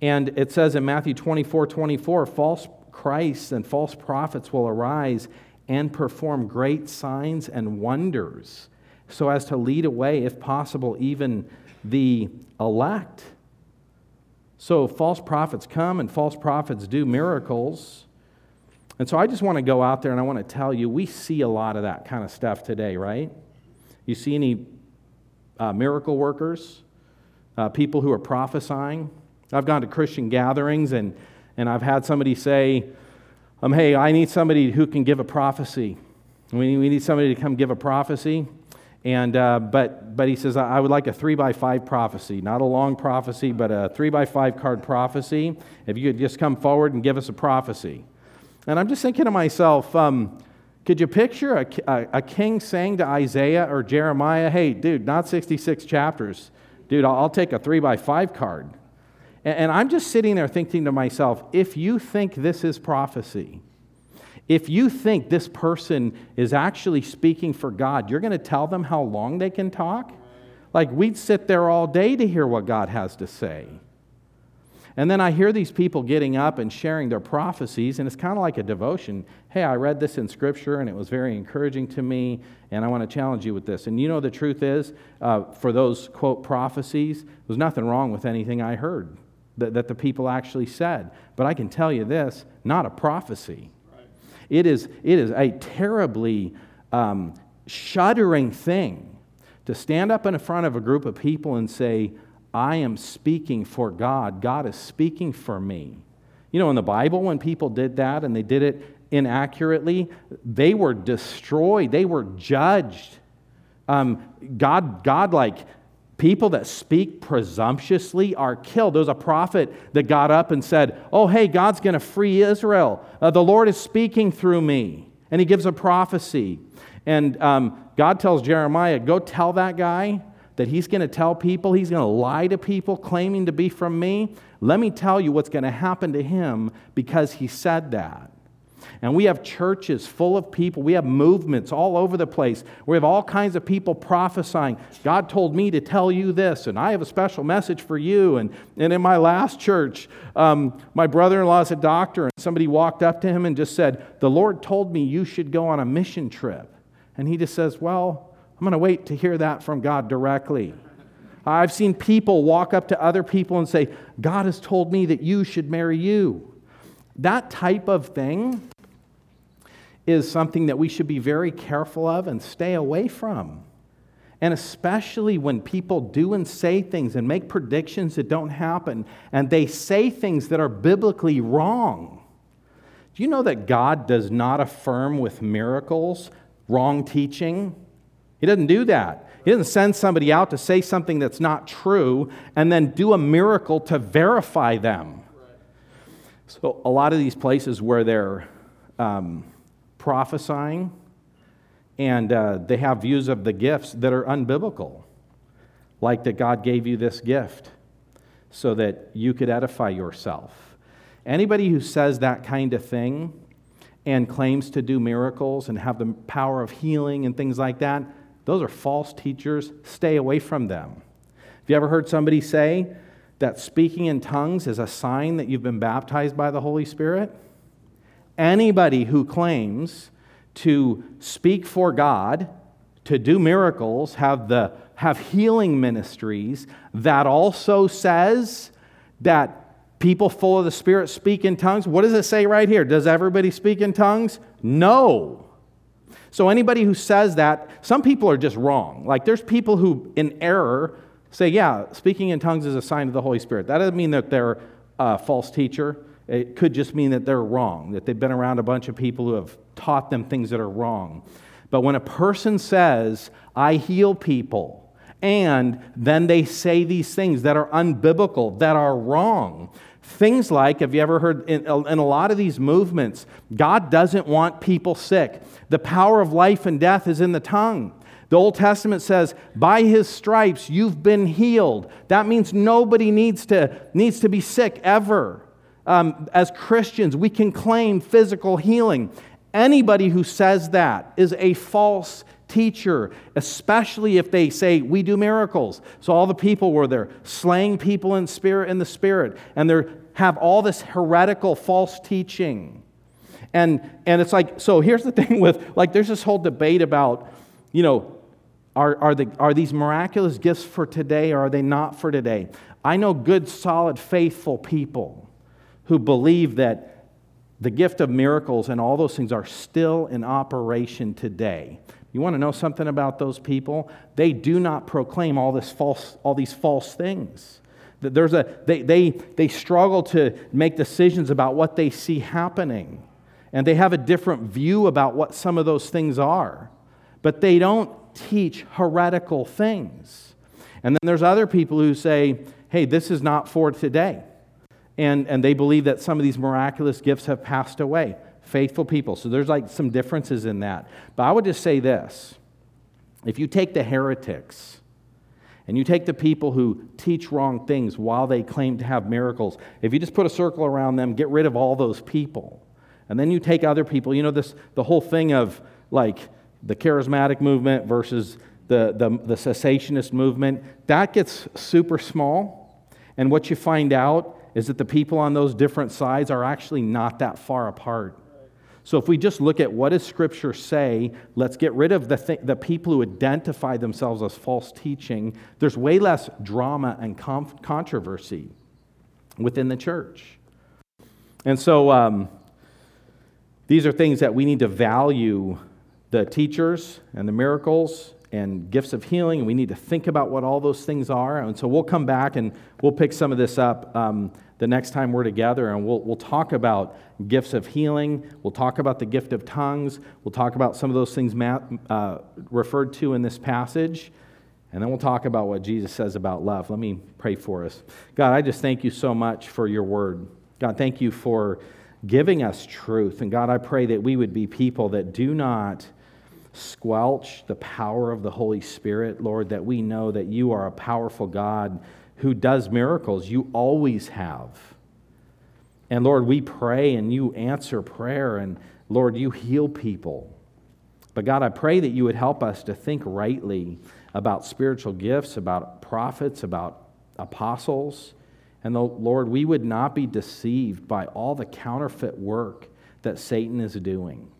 And it says in Matthew 24 24, false Christs and false prophets will arise and perform great signs and wonders so as to lead away, if possible, even the elect. So false prophets come and false prophets do miracles. And so I just want to go out there and I want to tell you we see a lot of that kind of stuff today, right? You see any uh, miracle workers, uh, people who are prophesying? I've gone to Christian gatherings and, and I've had somebody say, um, Hey, I need somebody who can give a prophecy. We, we need somebody to come give a prophecy. And, uh, but, but he says, I would like a three by five prophecy, not a long prophecy, but a three by five card prophecy. If you could just come forward and give us a prophecy. And I'm just thinking to myself, um, could you picture a, a, a, king saying to Isaiah or Jeremiah, hey, dude, not 66 chapters. Dude, I'll, I'll take a three by five card. And, and I'm just sitting there thinking to myself, if you think this is prophecy, if you think this person is actually speaking for God, you're going to tell them how long they can talk? Like, we'd sit there all day to hear what God has to say. And then I hear these people getting up and sharing their prophecies, and it's kind of like a devotion. Hey, I read this in Scripture, and it was very encouraging to me, and I want to challenge you with this. And you know, the truth is, uh, for those quote prophecies, there's nothing wrong with anything I heard that, that the people actually said. But I can tell you this not a prophecy. It is, it is a terribly um, shuddering thing to stand up in front of a group of people and say, I am speaking for God. God is speaking for me. You know, in the Bible, when people did that and they did it inaccurately, they were destroyed, they were judged. Um, God, God, like, people that speak presumptuously are killed. There was a prophet that got up and said, Oh, hey, God's going to free Israel. Uh, the Lord is speaking through me. And he gives a prophecy. And um, God tells Jeremiah, Go tell that guy that he's going to tell people, he's going to lie to people claiming to be from me. Let me tell you what's going to happen to him because he said that. And we have churches full of people. We have movements all over the place. We have all kinds of people prophesying. God told me to tell you this, and I have a special message for you. And, and in my last church, um, my brother in law is a doctor, and somebody walked up to him and just said, The Lord told me you should go on a mission trip. And he just says, Well, I'm going to wait to hear that from God directly. I've seen people walk up to other people and say, God has told me that you should marry you. That type of thing is something that we should be very careful of and stay away from. And especially when people do and say things and make predictions that don't happen, and they say things that are biblically wrong. Do you know that God does not affirm with miracles wrong teaching? He doesn't do that. He doesn't send somebody out to say something that's not true and then do a miracle to verify them. So, a lot of these places where they're um, prophesying, and uh, they have views of the gifts that are unbiblical, like that God gave you this gift so that you could edify yourself. Anybody who says that kind of thing and claims to do miracles and have the power of healing and things like that, those are false teachers. Stay away from them. Have you ever heard somebody say that speaking in tongues is a sign that you've been baptized by the Holy Spirit? Anybody who claims to speak for God, to do miracles, have, the, have healing ministries, that also says that people full of the Spirit speak in tongues. What does it say right here? Does everybody speak in tongues? No. So, anybody who says that, some people are just wrong. Like, there's people who, in error, say, yeah, speaking in tongues is a sign of the Holy Spirit. That doesn't mean that they're a false teacher. It could just mean that they're wrong, that they've been around a bunch of people who have taught them things that are wrong. But when a person says, I heal people, and then they say these things that are unbiblical, that are wrong, Things like, have you ever heard in, in, a lot of these movements, God doesn't want people sick. The power of life and death is in the tongue. The Old Testament says, by his stripes you've been healed. That means nobody needs to, needs to be sick ever. Um, as Christians, we can claim physical healing. Anybody who says that is a false teacher, especially if they say, We do miracles. So all the people were there slaying people in spirit in the spirit, and they have all this heretical false teaching. And, and it's like, so here's the thing with, like, there's this whole debate about, you know, are, are, the, are these miraculous gifts for today or are they not for today? I know good, solid, faithful people who believe that the gift of miracles and all those things are still in operation today. You want to know something about those people? They do not proclaim all, this false, all these false things. There's a, they, they, they struggle to make decisions about what they see happening. And they have a different view about what some of those things are. But they don't teach heretical things. And then there's other people who say, hey, this is not for today. And, and they believe that some of these miraculous gifts have passed away. Faithful people. So there's like some differences in that. But I would just say this if you take the heretics, and you take the people who teach wrong things while they claim to have miracles, if you just put a circle around them, get rid of all those people. And then you take other people, you know, this the whole thing of like the charismatic movement versus the, the, the cessationist movement, that gets super small. And what you find out is that the people on those different sides are actually not that far apart. So if we just look at what does Scripture say, let's get rid of the, th- the people who identify themselves as false teaching. There's way less drama and conf- controversy within the church. And so um, these are things that we need to value the teachers and the miracles and gifts of healing, and we need to think about what all those things are. And so we'll come back and we'll pick some of this up um, the next time we're together, and we'll, we'll talk about gifts of healing. We'll talk about the gift of tongues. We'll talk about some of those things Matt, uh, referred to in this passage. And then we'll talk about what Jesus says about love. Let me pray for us. God, I just thank you so much for your word. God, thank you for giving us truth. And God, I pray that we would be people that do not squelch the power of the Holy Spirit, Lord, that we know that you are a powerful God who does miracles. You always have. And Lord, we pray and you answer prayer, and Lord, you heal people. But God, I pray that you would help us to think rightly about spiritual gifts, about prophets, about apostles. And the, Lord, we would not be deceived by all the counterfeit work that Satan is doing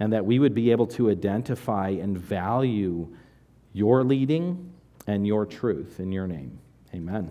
and that we would be able to identify and value your leading and your truth in your name. Amen.